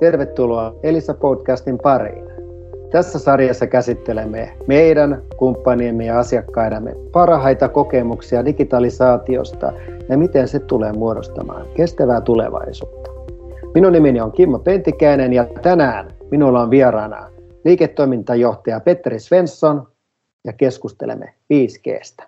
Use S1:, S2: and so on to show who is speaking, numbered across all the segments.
S1: Tervetuloa Elisa Podcastin pariin. Tässä sarjassa käsittelemme meidän, kumppaniemme ja asiakkaidemme parhaita kokemuksia digitalisaatiosta ja miten se tulee muodostamaan kestävää tulevaisuutta. Minun nimeni on Kimmo Pentikäinen ja tänään minulla on vieraana liiketoimintajohtaja Petteri Svensson ja keskustelemme 5Gstä.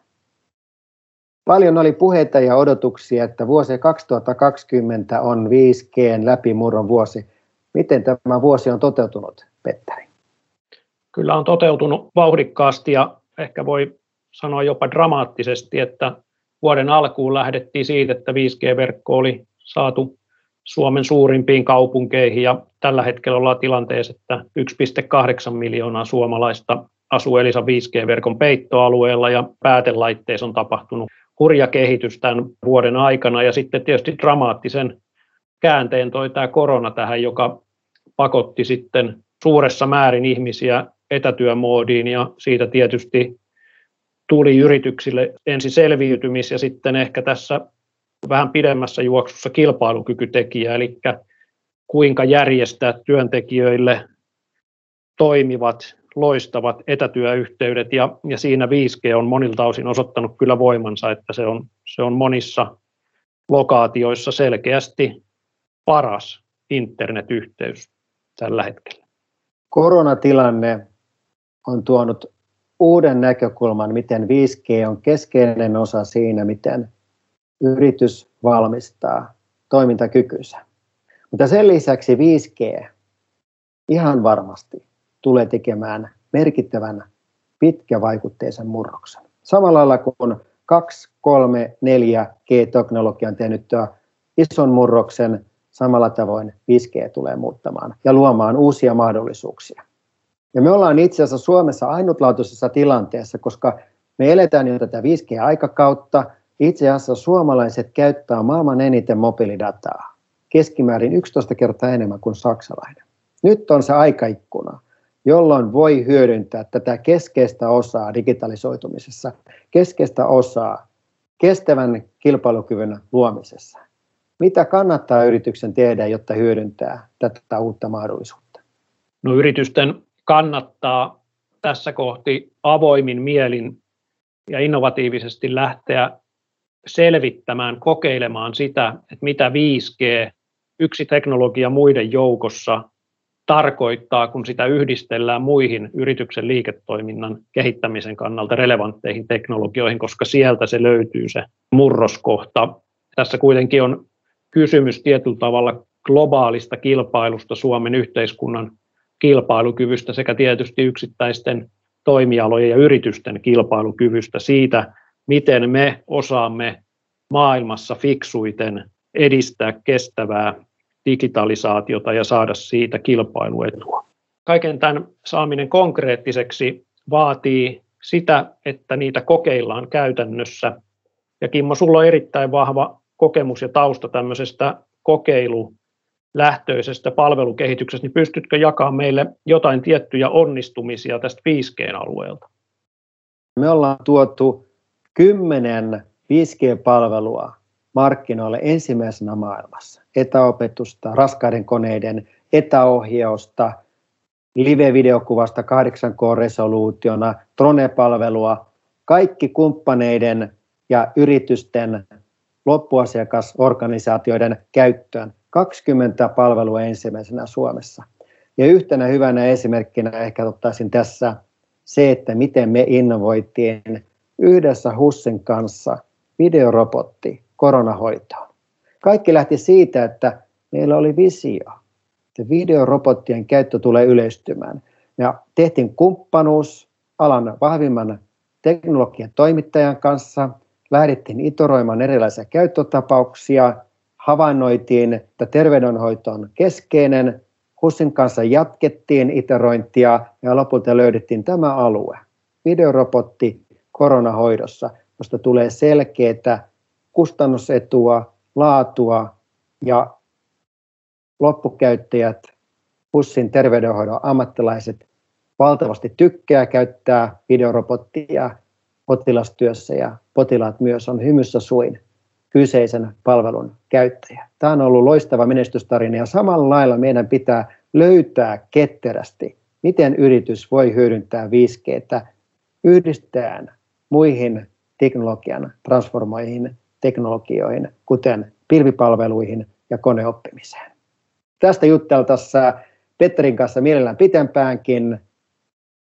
S1: Paljon oli puheita ja odotuksia, että vuosi 2020 on 5Gn läpimurron vuosi. Miten tämä vuosi on toteutunut, Petteri?
S2: Kyllä on toteutunut vauhdikkaasti ja ehkä voi sanoa jopa dramaattisesti, että vuoden alkuun lähdettiin siitä, että 5G-verkko oli saatu Suomen suurimpiin kaupunkeihin ja tällä hetkellä ollaan tilanteessa, että 1,8 miljoonaa suomalaista asuu Elisa 5G-verkon peittoalueella ja päätelaitteissa on tapahtunut hurja kehitys tämän vuoden aikana ja sitten tietysti dramaattisen käänteen toi tämä korona tähän, joka pakotti sitten suuressa määrin ihmisiä etätyömoodiin ja siitä tietysti tuli yrityksille ensi selviytymis ja sitten ehkä tässä vähän pidemmässä juoksussa kilpailukykytekijä, eli kuinka järjestää työntekijöille toimivat, loistavat etätyöyhteydet, ja, ja siinä 5G on monilta osin osoittanut kyllä voimansa, että se on, se on monissa lokaatioissa selkeästi paras internetyhteys tällä hetkellä.
S1: Koronatilanne on tuonut uuden näkökulman, miten 5G on keskeinen osa siinä, miten yritys valmistaa toimintakykynsä. Mutta sen lisäksi 5G ihan varmasti tulee tekemään merkittävän pitkävaikutteisen murroksen. Samalla lailla kuin 2, 3, 4G-teknologia on tehnyt ison murroksen, samalla tavoin 5G tulee muuttamaan ja luomaan uusia mahdollisuuksia. Ja me ollaan itse asiassa Suomessa ainutlaatuisessa tilanteessa, koska me eletään jo tätä 5G-aikakautta, itse asiassa suomalaiset käyttää maailman eniten mobiilidataa, keskimäärin 11 kertaa enemmän kuin saksalainen. Nyt on se aikaikkuna, jolloin voi hyödyntää tätä keskeistä osaa digitalisoitumisessa, keskeistä osaa kestävän kilpailukyvyn luomisessa. Mitä kannattaa yrityksen tehdä, jotta hyödyntää tätä uutta mahdollisuutta?
S2: No, yritysten kannattaa tässä kohti avoimin mielin ja innovatiivisesti lähteä selvittämään, kokeilemaan sitä, että mitä 5G, yksi teknologia muiden joukossa, tarkoittaa, kun sitä yhdistellään muihin yrityksen liiketoiminnan kehittämisen kannalta relevantteihin teknologioihin, koska sieltä se löytyy se murroskohta. Tässä kuitenkin on kysymys tietyllä tavalla globaalista kilpailusta Suomen yhteiskunnan kilpailukyvystä sekä tietysti yksittäisten toimialojen ja yritysten kilpailukyvystä siitä, miten me osaamme maailmassa fiksuiten edistää kestävää digitalisaatiota ja saada siitä kilpailuetua. Kaiken tämän saaminen konkreettiseksi vaatii sitä, että niitä kokeillaan käytännössä. Ja Kimmo, sulla on erittäin vahva kokemus ja tausta tämmöisestä kokeilulähtöisestä palvelukehityksestä, niin pystytkö jakamaan meille jotain tiettyjä onnistumisia tästä 5G-alueelta?
S1: Me ollaan tuotu kymmenen 5G-palvelua markkinoille ensimmäisenä maailmassa. Etäopetusta, raskaiden koneiden etäohjausta, live-videokuvasta 8K-resoluutiona, Trone-palvelua, kaikki kumppaneiden ja yritysten loppuasiakasorganisaatioiden käyttöön. 20 palvelua ensimmäisenä Suomessa. Ja yhtenä hyvänä esimerkkinä ehkä ottaisin tässä se, että miten me innovoitiin yhdessä Hussin kanssa videorobotti koronahoitoon. Kaikki lähti siitä, että meillä oli visio, että videorobottien käyttö tulee yleistymään. Ja tehtiin kumppanuus alan vahvimman teknologian toimittajan kanssa, lähdettiin itoroimaan erilaisia käyttötapauksia, havainnoitiin, että terveydenhoito on keskeinen, HUSin kanssa jatkettiin iterointia ja lopulta löydettiin tämä alue, videorobotti koronahoidossa, josta tulee selkeää kustannusetua, laatua ja loppukäyttäjät, HUSin terveydenhoidon ammattilaiset valtavasti tykkää käyttää videorobottia potilastyössä ja potilaat myös on hymyssä suin kyseisen palvelun käyttäjä. Tämä on ollut loistava menestystarina ja samalla lailla meidän pitää löytää ketterästi, miten yritys voi hyödyntää 5G yhdistään muihin teknologian transformoihin teknologioihin, kuten pilvipalveluihin ja koneoppimiseen. Tästä jutteltaessa Petterin kanssa mielellään pitempäänkin,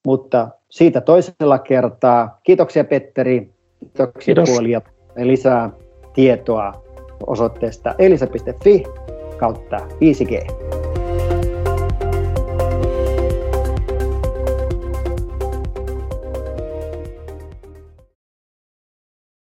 S1: mutta siitä toisella kertaa. Kiitoksia Petteri, kiitoksia Kiitos. puolia lisää tietoa osoitteesta elisa.fi kautta 5G.